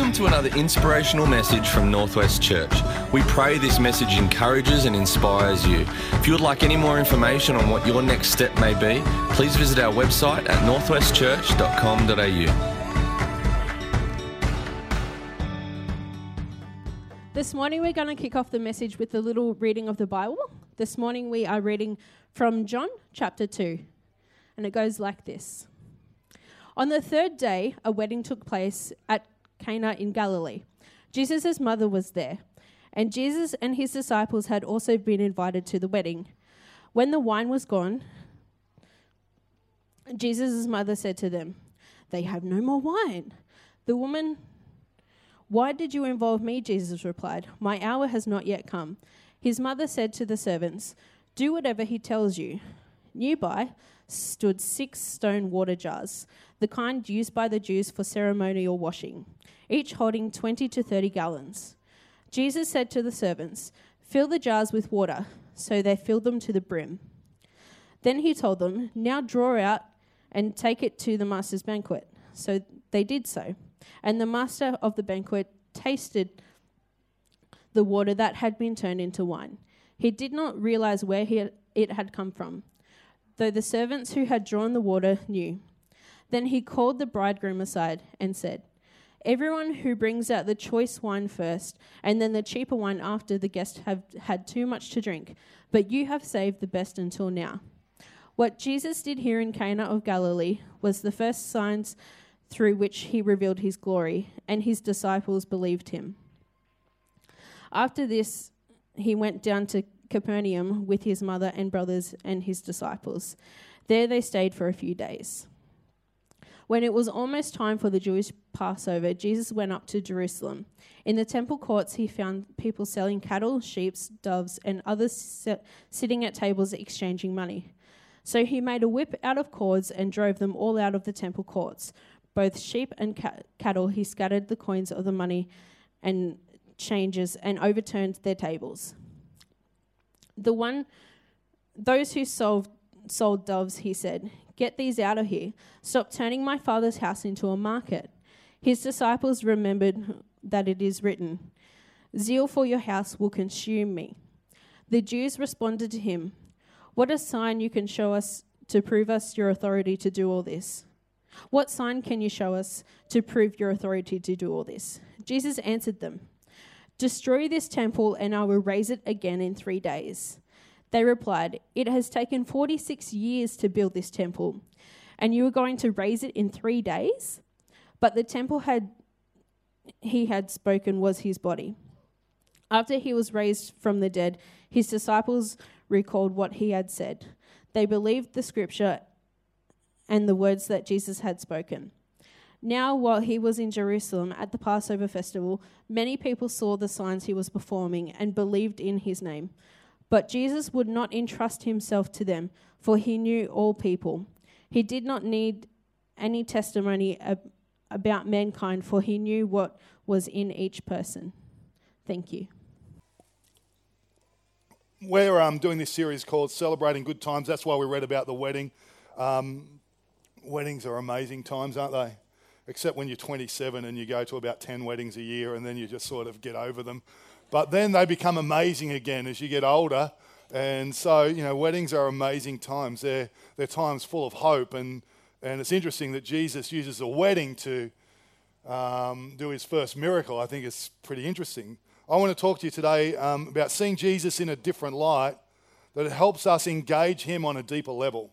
Welcome to another inspirational message from Northwest Church. We pray this message encourages and inspires you. If you would like any more information on what your next step may be, please visit our website at northwestchurch.com.au. This morning, we're going to kick off the message with a little reading of the Bible. This morning, we are reading from John chapter 2, and it goes like this On the third day, a wedding took place at Cana in Galilee. Jesus' mother was there, and Jesus and his disciples had also been invited to the wedding. When the wine was gone, Jesus' mother said to them, They have no more wine. The woman why did you involve me? Jesus replied, My hour has not yet come. His mother said to the servants, Do whatever he tells you. Nearby stood six stone water jars, the kind used by the Jews for ceremonial washing, each holding 20 to 30 gallons. Jesus said to the servants, Fill the jars with water. So they filled them to the brim. Then he told them, Now draw out and take it to the master's banquet. So they did so. And the master of the banquet tasted the water that had been turned into wine. He did not realize where had, it had come from, though the servants who had drawn the water knew. Then he called the bridegroom aside and said, Everyone who brings out the choice wine first, and then the cheaper wine after the guests have had too much to drink, but you have saved the best until now. What Jesus did here in Cana of Galilee was the first signs through which he revealed his glory, and his disciples believed him. After this, he went down to Capernaum with his mother and brothers and his disciples. There they stayed for a few days. When it was almost time for the Jewish Passover, Jesus went up to Jerusalem. In the temple courts, he found people selling cattle, sheep, doves, and others sitting at tables exchanging money. So he made a whip out of cords and drove them all out of the temple courts, both sheep and ca- cattle, he scattered the coins of the money and changes and overturned their tables. The one, those who sold, sold doves, he said, Get these out of here. Stop turning my father's house into a market. His disciples remembered that it is written, Zeal for your house will consume me. The Jews responded to him, What a sign you can show us to prove us your authority to do all this. What sign can you show us to prove your authority to do all this? Jesus answered them, Destroy this temple, and I will raise it again in three days. They replied, It has taken 46 years to build this temple, and you are going to raise it in three days? But the temple had he had spoken was his body. After he was raised from the dead, his disciples recalled what he had said. They believed the scripture and the words that Jesus had spoken. Now, while he was in Jerusalem at the Passover festival, many people saw the signs he was performing and believed in his name. But Jesus would not entrust himself to them, for he knew all people. He did not need any testimony ab- about mankind, for he knew what was in each person. Thank you. We're um, doing this series called Celebrating Good Times. That's why we read about the wedding. Um, weddings are amazing times, aren't they? Except when you're 27 and you go to about 10 weddings a year and then you just sort of get over them. But then they become amazing again as you get older. And so, you know, weddings are amazing times. They're, they're times full of hope. And, and it's interesting that Jesus uses a wedding to um, do his first miracle. I think it's pretty interesting. I want to talk to you today um, about seeing Jesus in a different light that helps us engage him on a deeper level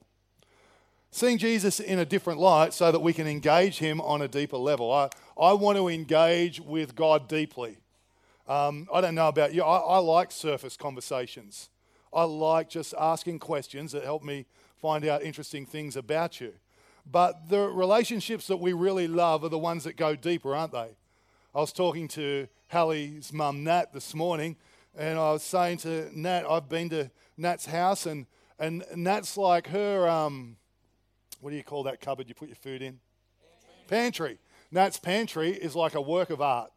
seeing Jesus in a different light so that we can engage him on a deeper level. I, I want to engage with God deeply. Um, I don't know about you, I, I like surface conversations. I like just asking questions that help me find out interesting things about you. But the relationships that we really love are the ones that go deeper, aren't they? I was talking to Hallie's mum, Nat, this morning, and I was saying to Nat, I've been to Nat's house, and, and Nat's like her. Um, what do you call that cupboard you put your food in? Pantry. Nat's pantry is like a work of art.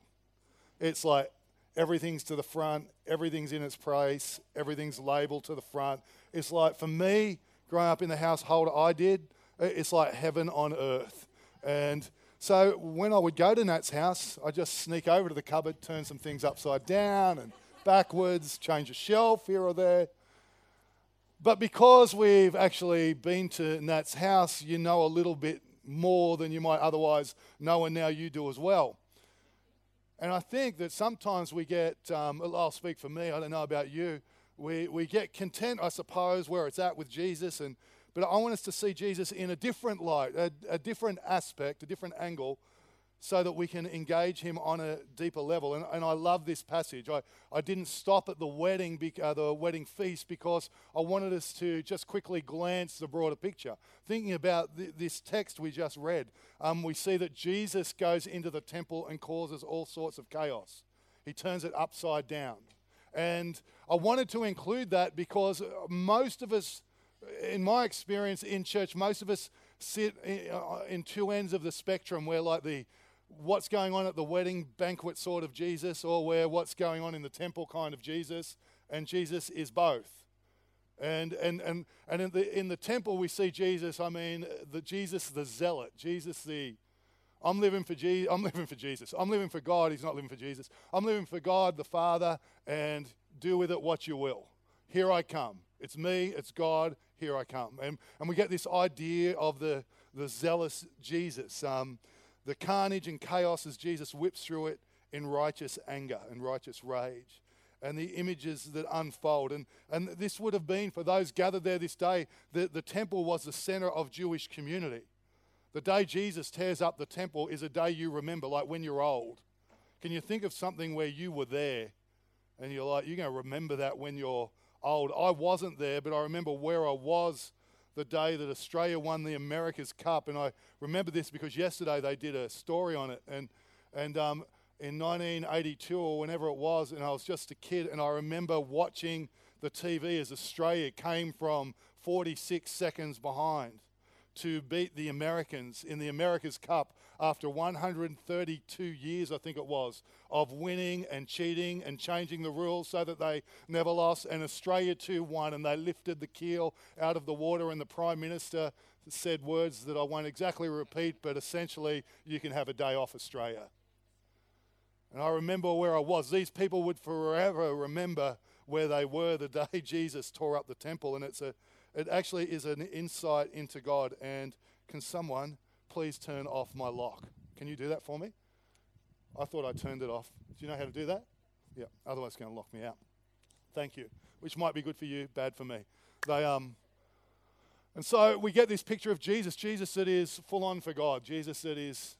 It's like everything's to the front, everything's in its place, everything's labeled to the front. It's like, for me, growing up in the household I did, it's like heaven on earth. And So when I would go to Nat's house, I'd just sneak over to the cupboard, turn some things upside down and backwards, change a shelf here or there. But because we've actually been to Nat's house, you know a little bit more than you might otherwise know, and now you do as well. And I think that sometimes we get, um, I'll speak for me, I don't know about you, we, we get content, I suppose, where it's at with Jesus. And, but I want us to see Jesus in a different light, a, a different aspect, a different angle, so that we can engage him on a deeper level. And, and I love this passage. I, I didn't stop at the wedding, uh, the wedding feast because I wanted us to just quickly glance the broader picture. Thinking about th- this text we just read, um, we see that Jesus goes into the temple and causes all sorts of chaos. He turns it upside down. And I wanted to include that because most of us, in my experience in church, most of us sit in, uh, in two ends of the spectrum where, like, the what's going on at the wedding banquet sort of Jesus or where what's going on in the temple kind of Jesus. And Jesus is both. And, and, and, and in, the, in the temple, we see Jesus, I mean, the Jesus the zealot, Jesus the, I'm living for Jesus. I'm living for Jesus. I'm living for God. He's not living for Jesus. I'm living for God the Father and do with it what you will. Here I come. It's me, it's God, here I come. And, and we get this idea of the, the zealous Jesus. Um, the carnage and chaos as Jesus whips through it in righteous anger and righteous rage. And the images that unfold. And, and this would have been, for those gathered there this day, the, the temple was the center of Jewish community. The day Jesus tears up the temple is a day you remember, like when you're old. Can you think of something where you were there and you're like, you're going to remember that when you're old? I wasn't there, but I remember where I was the day that Australia won the America's Cup. And I remember this because yesterday they did a story on it. And, and um, in 1982 or whenever it was, and I was just a kid, and I remember watching the TV as Australia came from 46 seconds behind to beat the Americans in the America's Cup after 132 years, I think it was, of winning and cheating and changing the rules so that they never lost. And Australia too won, and they lifted the keel out of the water. And the Prime Minister said words that I won't exactly repeat, but essentially, you can have a day off Australia. And I remember where I was. These people would forever remember where they were the day Jesus tore up the temple. And it's a, it actually is an insight into God. And can someone please turn off my lock? Can you do that for me? I thought I turned it off. Do you know how to do that? Yeah, otherwise it's going to lock me out. Thank you. Which might be good for you, bad for me. They um and so we get this picture of Jesus, Jesus that is full on for God, Jesus that is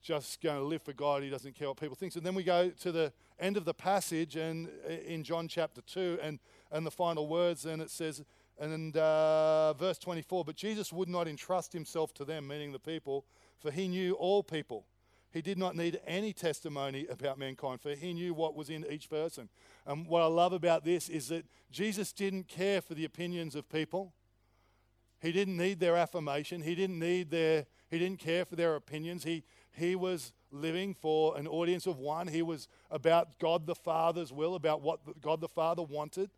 just going to live for God. He doesn't care what people think. And then we go to the end of the passage and in John chapter 2 and, and the final words, and it says, and uh, verse 24, but Jesus would not entrust himself to them, meaning the people, for he knew all people. He did not need any testimony about mankind, for he knew what was in each person. And what I love about this is that Jesus didn't care for the opinions of people. He didn't need their affirmation. He didn't need their, he didn't care for their opinions. He, he was living for an audience of one. He was about God the Father's will, about what God the Father wanted,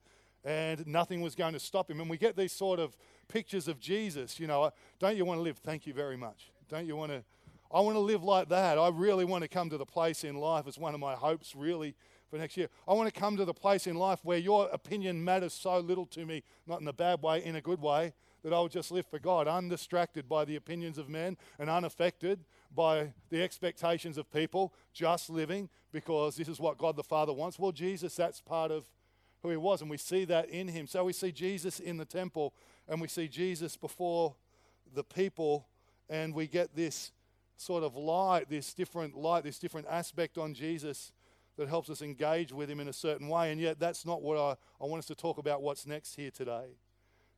and nothing was going to stop him. And we get these sort of pictures of Jesus. You know, don't you want to live? Thank you very much. Don't you want to? I want to live like that. I really want to come to the place in life. It's one of my hopes, really, for next year. I want to come to the place in life where your opinion matters so little to me, not in a bad way, in a good way, that I will just live for God, undistracted by the opinions of men and unaffected by the expectations of people, just living because this is what God the Father wants. Well, Jesus, that's part of who he was, and we see that in him. So we see Jesus in the temple, and we see Jesus before the people, and we get this sort of light, this different light, this different aspect on Jesus that helps us engage with him in a certain way. And yet, that's not what I, I want us to talk about what's next here today.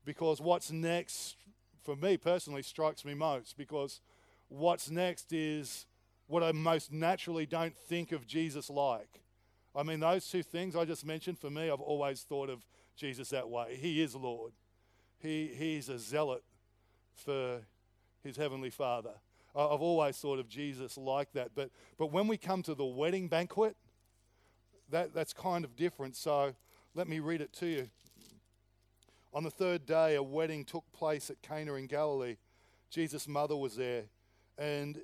Because what's next, for me personally, strikes me most. Because what's next is what I most naturally don't think of Jesus like. I mean, those two things I just mentioned, for me, I've always thought of Jesus that way. He is Lord, he, He's a zealot for His Heavenly Father. I've always thought of Jesus like that. But, but when we come to the wedding banquet, that, that's kind of different. So let me read it to you. On the third day, a wedding took place at Cana in Galilee. Jesus' mother was there. And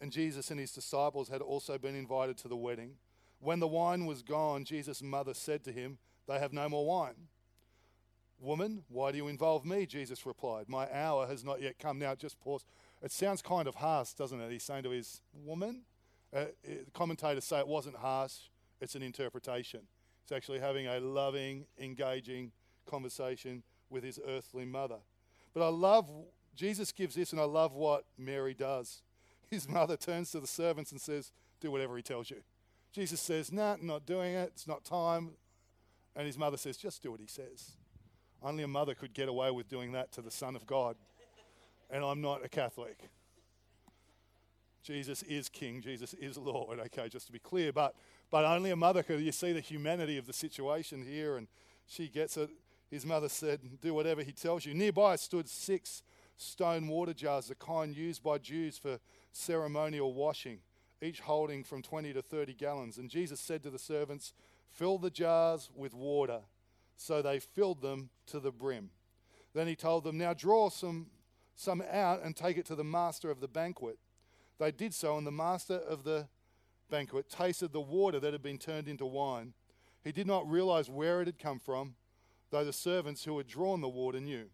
and Jesus and his disciples had also been invited to the wedding. When the wine was gone, Jesus' mother said to him, They have no more wine. Woman, why do you involve me? Jesus replied, My hour has not yet come. Now, just pause. It sounds kind of harsh, doesn't it? He's saying to his woman. Uh, commentators say it wasn't harsh, it's an interpretation. It's actually having a loving, engaging conversation with his earthly mother. But I love, Jesus gives this, and I love what Mary does. His mother turns to the servants and says, Do whatever he tells you. Jesus says, Nah, not doing it. It's not time. And his mother says, Just do what he says. Only a mother could get away with doing that to the Son of God. And I'm not a Catholic. Jesus is King, Jesus is Lord, okay, just to be clear. But, but only a mother could. You see the humanity of the situation here, and she gets it. His mother said, Do whatever he tells you. Nearby stood six stone water jars, the kind used by Jews for ceremonial washing, each holding from 20 to 30 gallons. And Jesus said to the servants, Fill the jars with water. So they filled them to the brim. Then he told them, Now draw some, some out and take it to the master of the banquet. They did so, and the master of the banquet tasted the water that had been turned into wine. He did not realize where it had come from, though the servants who had drawn the water knew.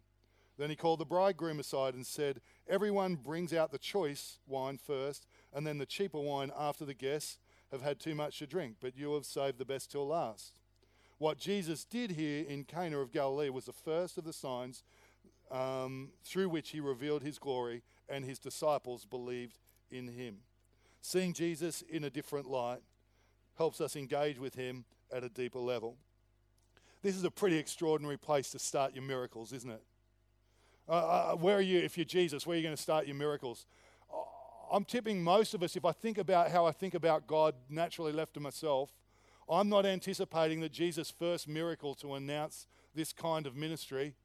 Then he called the bridegroom aside and said, Everyone brings out the choice wine first, and then the cheaper wine after the guests have had too much to drink, but you have saved the best till last. What Jesus did here in Cana of Galilee was the first of the signs um, through which he revealed his glory, and his disciples believed in him. Seeing Jesus in a different light helps us engage with him at a deeper level. This is a pretty extraordinary place to start your miracles, isn't it? Uh, uh, where are you, if you're Jesus, where are you going to start your miracles? I'm tipping most of us, if I think about how I think about God naturally left to myself, I'm not anticipating that Jesus' first miracle to announce this kind of ministry,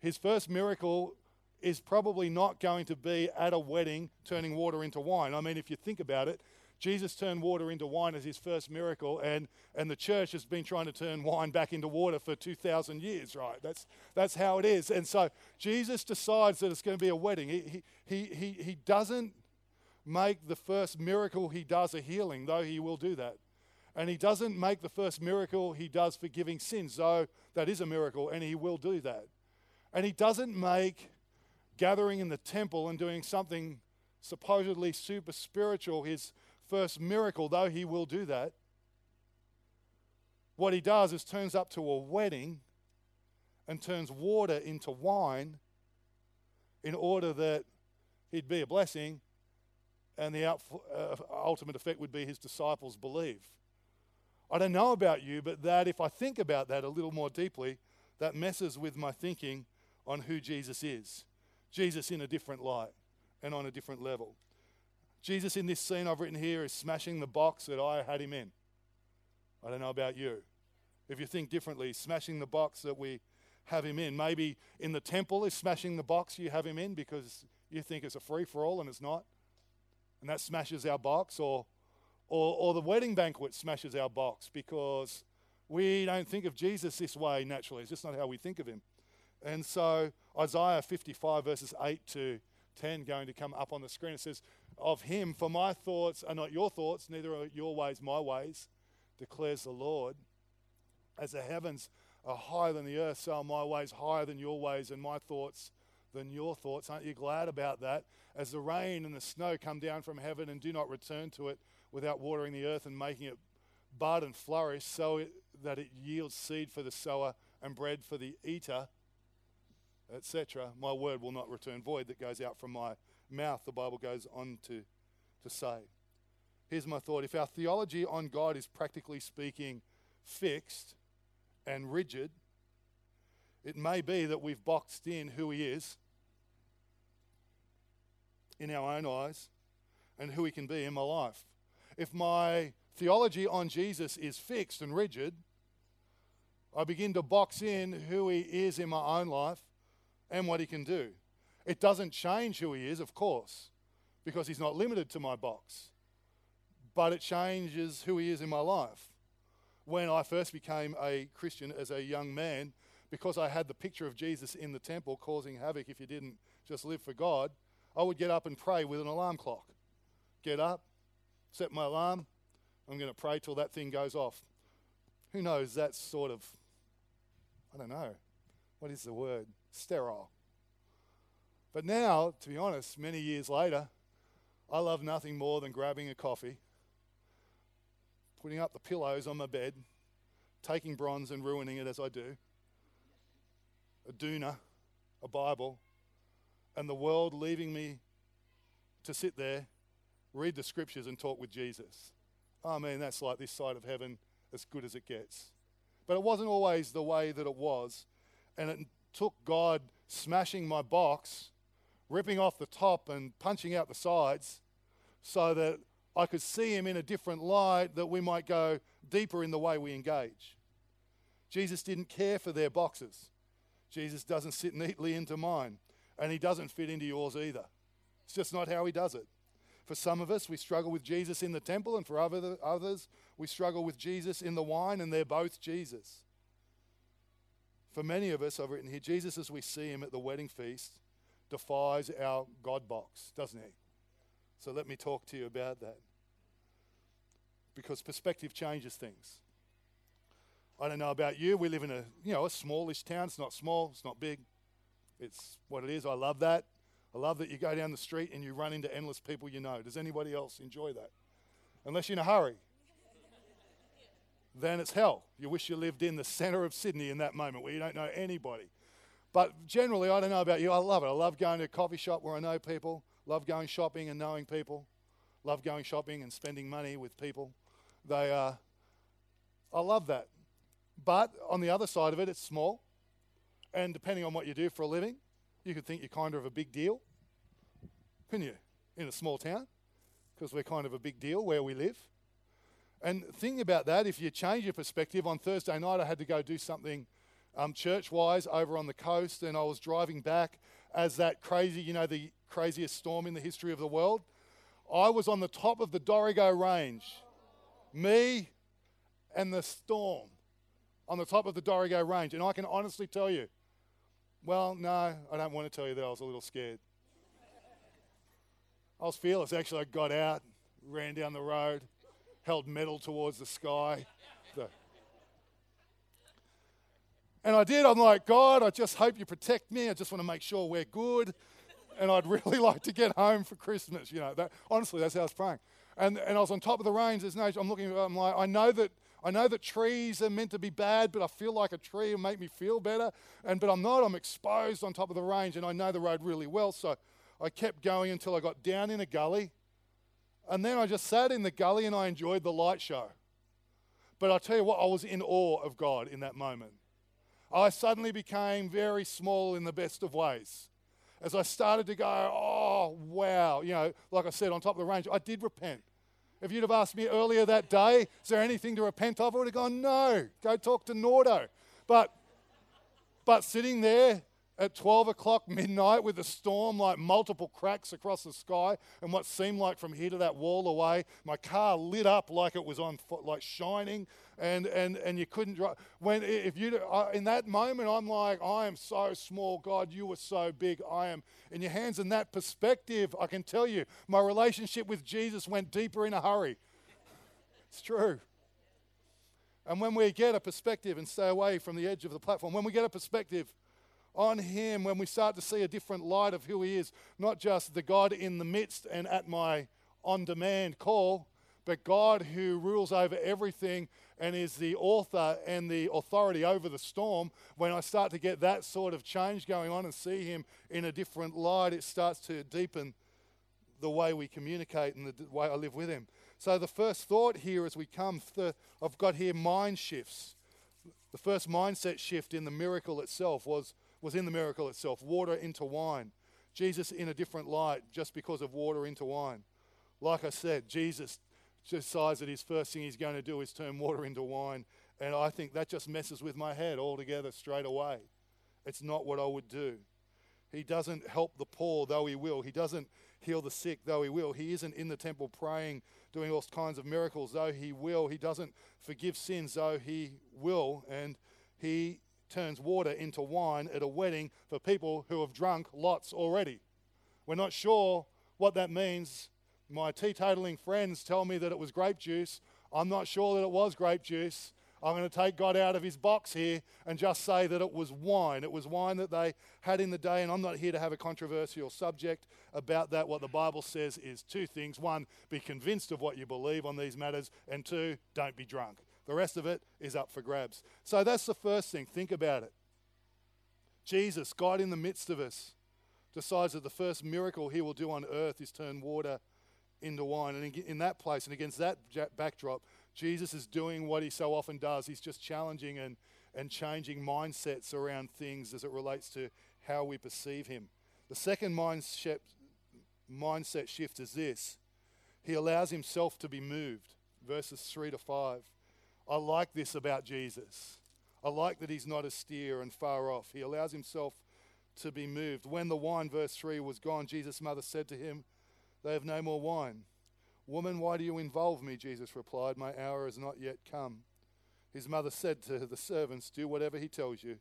his first miracle is probably not going to be at a wedding turning water into wine. I mean, if you think about it, Jesus turned water into wine as his first miracle, and, and the church has been trying to turn wine back into water for 2,000 years, right? That's, that's how it is. And so Jesus decides that it's going to be a wedding. He, he, he, he doesn't make the first miracle he does a healing, though he will do that. And he doesn't make the first miracle he does forgiving sins, though that is a miracle, and he will do that. And he doesn't make gathering in the temple and doing something supposedly super spiritual his first miracle, though he will do that. What he does is turns up to a wedding and turns water into wine in order that he'd be a blessing and the uh, ultimate effect would be his disciples believe. I don't know about you, but that if I think about that a little more deeply, that messes with my thinking on who Jesus is. Jesus in a different light and on a different level. Jesus in this scene I've written here is smashing the box that I had him in. I don't know about you. If you think differently, smashing the box that we have him in. Maybe in the temple is smashing the box you have him in because you think it's a free for all and it's not. And that smashes our box. Or or, or the wedding banquet smashes our box because we don't think of Jesus this way naturally. It's just not how we think of him. And so Isaiah 55, verses 8 to 10, going to come up on the screen, it says, Of him, for my thoughts are not your thoughts, neither are your ways my ways, declares the Lord. As the heavens are higher than the earth, so are my ways higher than your ways, and my thoughts than your thoughts. Aren't you glad about that? As the rain and the snow come down from heaven and do not return to it, without watering the earth and making it bud and flourish so it, that it yields seed for the sower and bread for the eater, etc. My word will not return void that goes out from my mouth, the Bible goes on to, to say. Here's my thought if our theology on God is practically speaking fixed and rigid, it may be that we've boxed in who He is in our own eyes and who He can be in my life if my theology on Jesus is fixed and rigid, I begin to box in who he is in my own life and what he can do. It doesn't change who he is, of course, because he's not limited to my box, but it changes who he is in my life. When I first became a Christian as a young man, because I had the picture of Jesus in the temple causing havoc if you didn't just live for God, I would get up and pray with an alarm clock get up, set my alarm. I'm going to pray till that thing goes off. Who knows? That's sort of, I don't know, what is the word? Sterile. But now, to be honest, many years later, I love nothing more than grabbing a coffee, putting up the pillows on my bed, taking bronze and ruining it as I do, a doona, a Bible, and the world leaving me to sit there, read the scriptures, and talk with Jesus. I mean, that's like this side of heaven as good as it gets. But it wasn't always the way that it was. And it took God smashing my box, ripping off the top, and punching out the sides so that I could see Him in a different light that we might go deeper in the way we engage. Jesus didn't care for their boxes. Jesus doesn't sit neatly into mine, and He doesn't fit into yours either. It's just not how He does it. For some of us, we struggle with Jesus in the temple, and for other, others, we struggle with Jesus in the wine, and they're both Jesus. For many of us, I've written here, Jesus, as we see him at the wedding feast, defies our God box, doesn't he? So let me talk to you about that. Because perspective changes things. I don't know about you. We live in a, you know, a smallish town. It's not small, it's not big. It's what it is. I love that. I love that you go down the street and you run into endless people you know. Does anybody else enjoy that? Unless you're in a hurry. then it's hell. You wish you lived in the center of Sydney in that moment where you don't know anybody. But generally, I don't know about you, I love it. I love going to a coffee shop where I know people, love going shopping and knowing people, love going shopping and spending money with people. They, uh, I love that. But on the other side of it, it's small. And depending on what you do for a living, you could think you're kind of a big deal, couldn't you, in a small town? Because we're kind of a big deal where we live. And think about that, if you change your perspective, on Thursday night I had to go do something um, church wise over on the coast, and I was driving back as that crazy, you know, the craziest storm in the history of the world. I was on the top of the Dorrigo Range. Me and the storm on the top of the Dorrigo Range. And I can honestly tell you, well, no, I don't want to tell you that I was a little scared. I was fearless. Actually, I got out, ran down the road, held metal towards the sky. And I did. I'm like, God, I just hope you protect me. I just want to make sure we're good. And I'd really like to get home for Christmas. You know, that, honestly, that's how I was praying. And, and I was on top of the range. There's no, I'm looking, I'm like, I know that I know that trees are meant to be bad, but I feel like a tree will make me feel better. And but I'm not. I'm exposed on top of the range, and I know the road really well. So I kept going until I got down in a gully, and then I just sat in the gully and I enjoyed the light show. But I'll tell you what, I was in awe of God in that moment. I suddenly became very small in the best of ways. As I started to go, oh, wow, you know, like I said, on top of the range, I did repent. If you'd have asked me earlier that day, is there anything to repent of? I would have gone, no, go talk to Nordo. But, but sitting there at 12 o'clock midnight with a storm like multiple cracks across the sky and what seemed like from here to that wall away my car lit up like it was on like shining and and and you couldn't drive when if you in that moment i'm like i am so small god you were so big i am in your hands in that perspective i can tell you my relationship with jesus went deeper in a hurry. It's true. And when we get a perspective and stay away from the edge of the platform when we get a perspective on Him, when we start to see a different light of who He is, not just the God in the midst and at my on demand call, but God who rules over everything and is the author and the authority over the storm, when I start to get that sort of change going on and see Him in a different light, it starts to deepen the way we communicate and the way I live with Him. So, the first thought here as we come, th- I've got here mind shifts. The first mindset shift in the miracle itself was was in the miracle itself water into wine. Jesus in a different light just because of water into wine. Like I said, Jesus decides that his first thing he's going to do is turn water into wine. And I think that just messes with my head altogether straight away. It's not what I would do. He doesn't help the poor, though he will. He doesn't heal the sick, though he will. He isn't in the temple praying, doing all kinds of miracles, though he will. He doesn't forgive sins, though he will. And he turns water into wine at a wedding for people who have drunk lots already. We're not sure what that means, My teetotaling friends tell me that it was grape juice. I'm not sure that it was grape juice. I'm going to take God out of his box here and just say that it was wine. It was wine that they had in the day, and I'm not here to have a controversial subject about that. What the Bible says is two things one, be convinced of what you believe on these matters, and two, don't be drunk. The rest of it is up for grabs. So that's the first thing. Think about it. Jesus, God in the midst of us, decides that the first miracle he will do on earth is turn water into wine. And in that place and against that backdrop, Jesus is doing what he so often does. He's just challenging and, and changing mindsets around things as it relates to how we perceive him. The second mindset, mindset shift is this he allows himself to be moved. Verses 3 to 5. I like this about Jesus. I like that he's not austere and far off. He allows himself to be moved. When the wine, verse 3, was gone, Jesus' mother said to him, They have no more wine. Woman, why do you involve me? Jesus replied, My hour has not yet come. His mother said to the servants, Do whatever he tells you.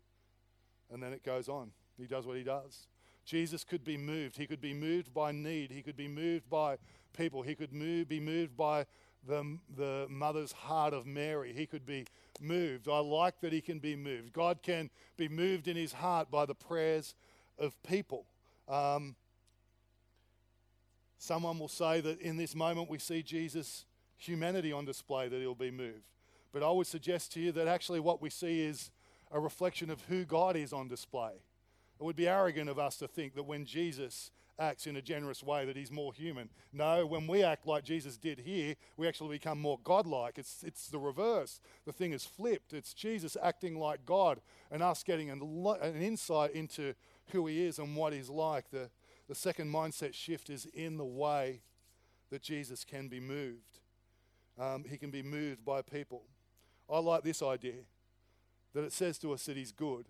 And then it goes on. He does what he does. Jesus could be moved. He could be moved by need. He could be moved by people. He could move, be moved by the, the mother's heart of Mary. He could be moved. I like that he can be moved. God can be moved in his heart by the prayers of people. Um, someone will say that in this moment we see Jesus' humanity on display, that he'll be moved. But I would suggest to you that actually what we see is a reflection of who God is on display. It would be arrogant of us to think that when Jesus acts in a generous way that he's more human. No, when we act like Jesus did here, we actually become more godlike. It's, it's the reverse. The thing is flipped. It's Jesus acting like God and us getting an, an insight into who he is and what he's like. The, the second mindset shift is in the way that Jesus can be moved. Um, he can be moved by people. I like this idea that it says to us that he's good.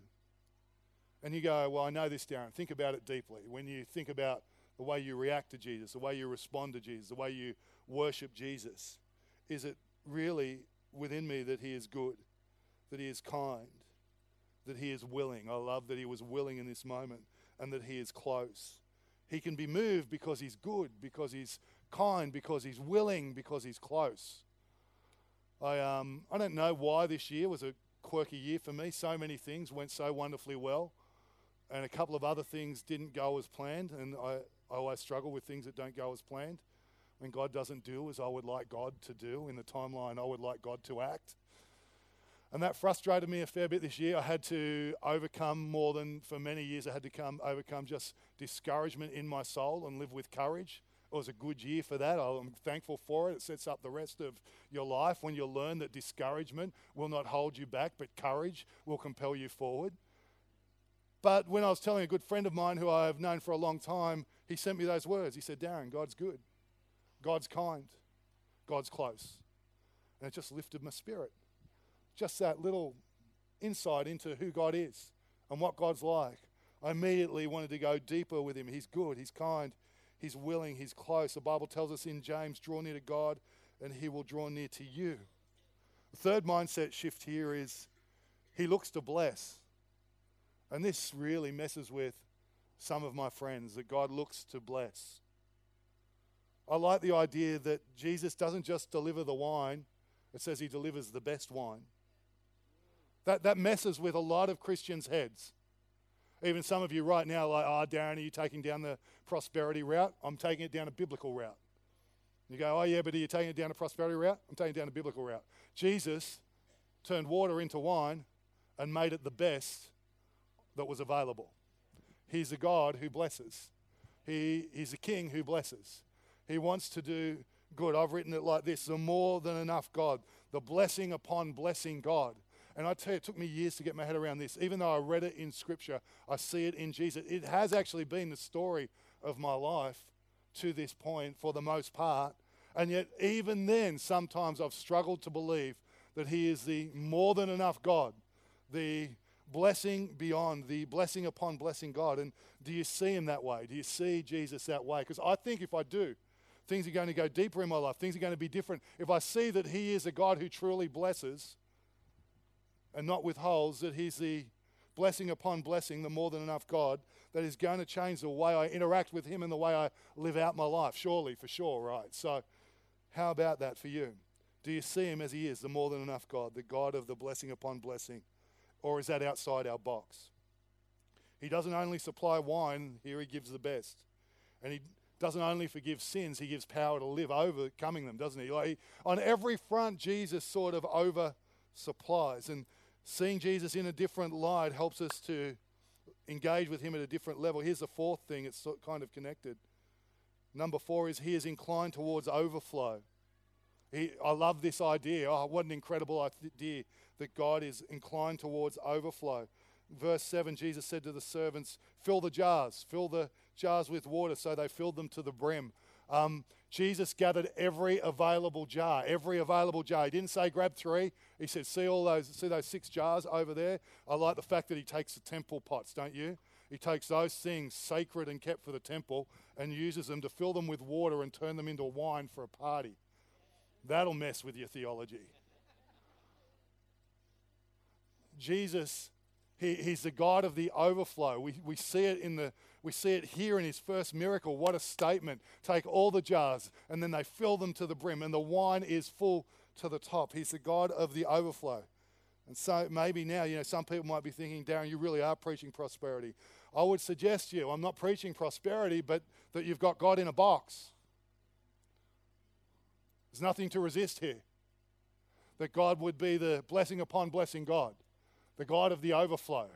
And you go, Well, I know this, Darren. Think about it deeply. When you think about the way you react to Jesus, the way you respond to Jesus, the way you worship Jesus, is it really within me that He is good, that He is kind, that He is willing? I love that He was willing in this moment and that He is close. He can be moved because He's good, because He's kind, because He's willing, because He's close. I, um, I don't know why this year was a quirky year for me. So many things went so wonderfully well and a couple of other things didn't go as planned. And I, I always struggle with things that don't go as planned. When God doesn't do as I would like God to do in the timeline, I would like God to act. And that frustrated me a fair bit this year. I had to overcome more than for many years, I had to come overcome just discouragement in my soul and live with courage. It was a good year for that. I'm thankful for it. It sets up the rest of your life when you learn that discouragement will not hold you back, but courage will compel you forward. But when I was telling a good friend of mine who I have known for a long time, he sent me those words. He said, Darren, God's good. God's kind. God's close. And it just lifted my spirit. Just that little insight into who God is and what God's like. I immediately wanted to go deeper with him. He's good, he's kind, he's willing, he's close. The Bible tells us in James, draw near to God and he will draw near to you. The third mindset shift here is he looks to bless. And this really messes with some of my friends that God looks to bless. I like the idea that Jesus doesn't just deliver the wine, it says he delivers the best wine. That, that messes with a lot of Christians' heads. Even some of you right now, like, oh, Darren, are you taking down the prosperity route? I'm taking it down a biblical route. You go, oh, yeah, but are you taking it down a prosperity route? I'm taking it down a biblical route. Jesus turned water into wine and made it the best that was available. He's a God who blesses. He, he's a king who blesses. He wants to do good. I've written it like this the more than enough God, the blessing upon blessing God. And I tell you, it took me years to get my head around this. Even though I read it in Scripture, I see it in Jesus. It has actually been the story of my life to this point for the most part. And yet, even then, sometimes I've struggled to believe that He is the more than enough God, the blessing beyond, the blessing upon blessing God. And do you see Him that way? Do you see Jesus that way? Because I think if I do, things are going to go deeper in my life. Things are going to be different. If I see that He is a God who truly blesses and not withholds, that He's the blessing upon blessing, the more than enough God, that is going to change the way I interact with Him and the way I live out my life. Surely, for sure, right? So, how about that for you? Do you see Him as He is, the more than enough God, the God of the blessing upon blessing? Or is that outside our box? He doesn't only supply wine, here He gives the best. And He doesn't only forgive sins, He gives power to live overcoming them, doesn't He? Like, on every front, Jesus sort of over supplies. And seeing Jesus in a different light helps us to engage with him at a different level. Here's the fourth thing, it's kind of connected. Number four is he is inclined towards overflow. He, I love this idea. Oh, what an incredible idea that God is inclined towards overflow. Verse 7, Jesus said to the servants, Fill the jars, fill the jars with water. So they filled them to the brim. Um, Jesus gathered every available jar, every available jar. He didn't say grab three. He said, see all those, see those six jars over there? I like the fact that he takes the temple pots, don't you? He takes those things sacred and kept for the temple and uses them to fill them with water and turn them into wine for a party. That'll mess with your theology. Jesus, he, he's the God of the overflow. We, we see it in the we see it here in his first miracle. What a statement. Take all the jars and then they fill them to the brim, and the wine is full to the top. He's the God of the overflow. And so maybe now, you know, some people might be thinking, Darren, you really are preaching prosperity. I would suggest you, I'm not preaching prosperity, but that you've got God in a box. There's nothing to resist here. That God would be the blessing upon blessing God, the God of the overflow.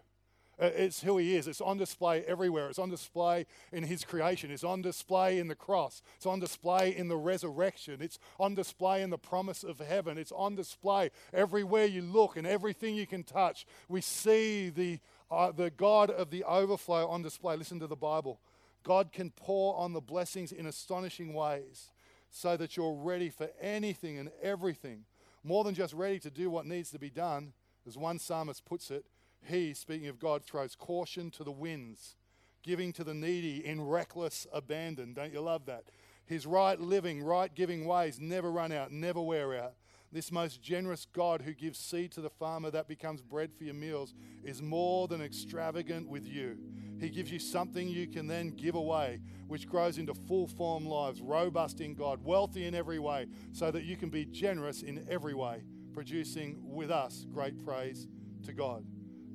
Uh, it's who he is. It's on display everywhere. It's on display in his creation. It's on display in the cross. It's on display in the resurrection. It's on display in the promise of heaven. It's on display everywhere you look and everything you can touch. We see the, uh, the God of the overflow on display. Listen to the Bible. God can pour on the blessings in astonishing ways so that you're ready for anything and everything. More than just ready to do what needs to be done, as one psalmist puts it, he, speaking of God, throws caution to the winds, giving to the needy in reckless abandon. Don't you love that? His right living, right giving ways never run out, never wear out. This most generous God who gives seed to the farmer that becomes bread for your meals is more than extravagant with you. He gives you something you can then give away, which grows into full form lives, robust in God, wealthy in every way, so that you can be generous in every way, producing with us great praise to God.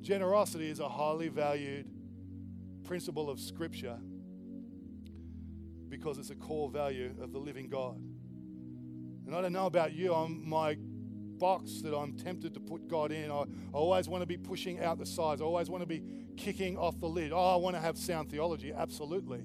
Generosity is a highly valued principle of Scripture because it's a core value of the living God. And I don't know about you, I'm my box that I'm tempted to put God in. I, I always want to be pushing out the sides. I always want to be kicking off the lid. Oh, I want to have sound theology, absolutely.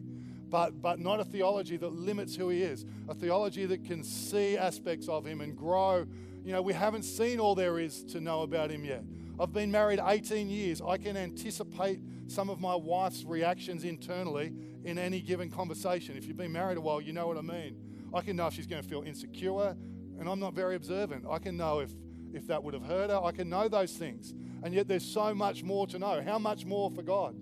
But, but not a theology that limits who he is, a theology that can see aspects of him and grow. You know, we haven't seen all there is to know about him yet. I've been married 18 years. I can anticipate some of my wife's reactions internally in any given conversation. If you've been married a while, you know what I mean. I can know if she's going to feel insecure, and I'm not very observant. I can know if, if that would have hurt her. I can know those things. And yet there's so much more to know. How much more for God?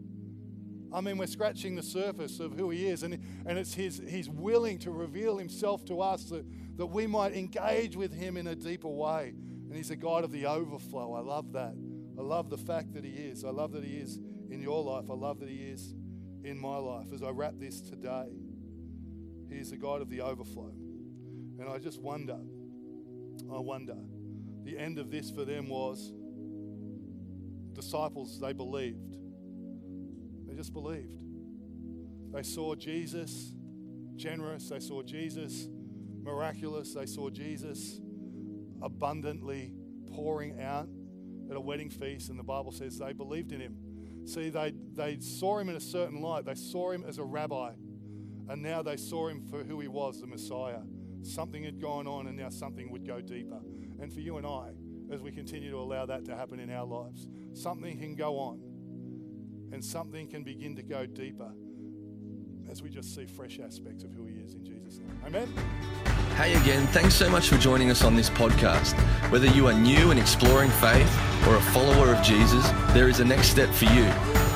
I mean, we're scratching the surface of who He is, and, and it's his, He's willing to reveal Himself to us that, that we might engage with Him in a deeper way. And He's a God of the overflow. I love that. I love the fact that He is. I love that He is in your life. I love that He is in my life. As I wrap this today, He is the God of the overflow. And I just wonder, I wonder, the end of this for them was disciples, they believed. They just believed. They saw Jesus generous, they saw Jesus miraculous, they saw Jesus abundantly pouring out at a wedding feast, and the Bible says they believed in him. See, they, they saw him in a certain light. They saw him as a rabbi, and now they saw him for who he was, the Messiah. Something had gone on, and now something would go deeper. And for you and I, as we continue to allow that to happen in our lives, something can go on, and something can begin to go deeper as we just see fresh aspects of who he is in Jesus' name. Amen. Hey again, thanks so much for joining us on this podcast. Whether you are new and exploring faith or a follower of Jesus, there is a next step for you.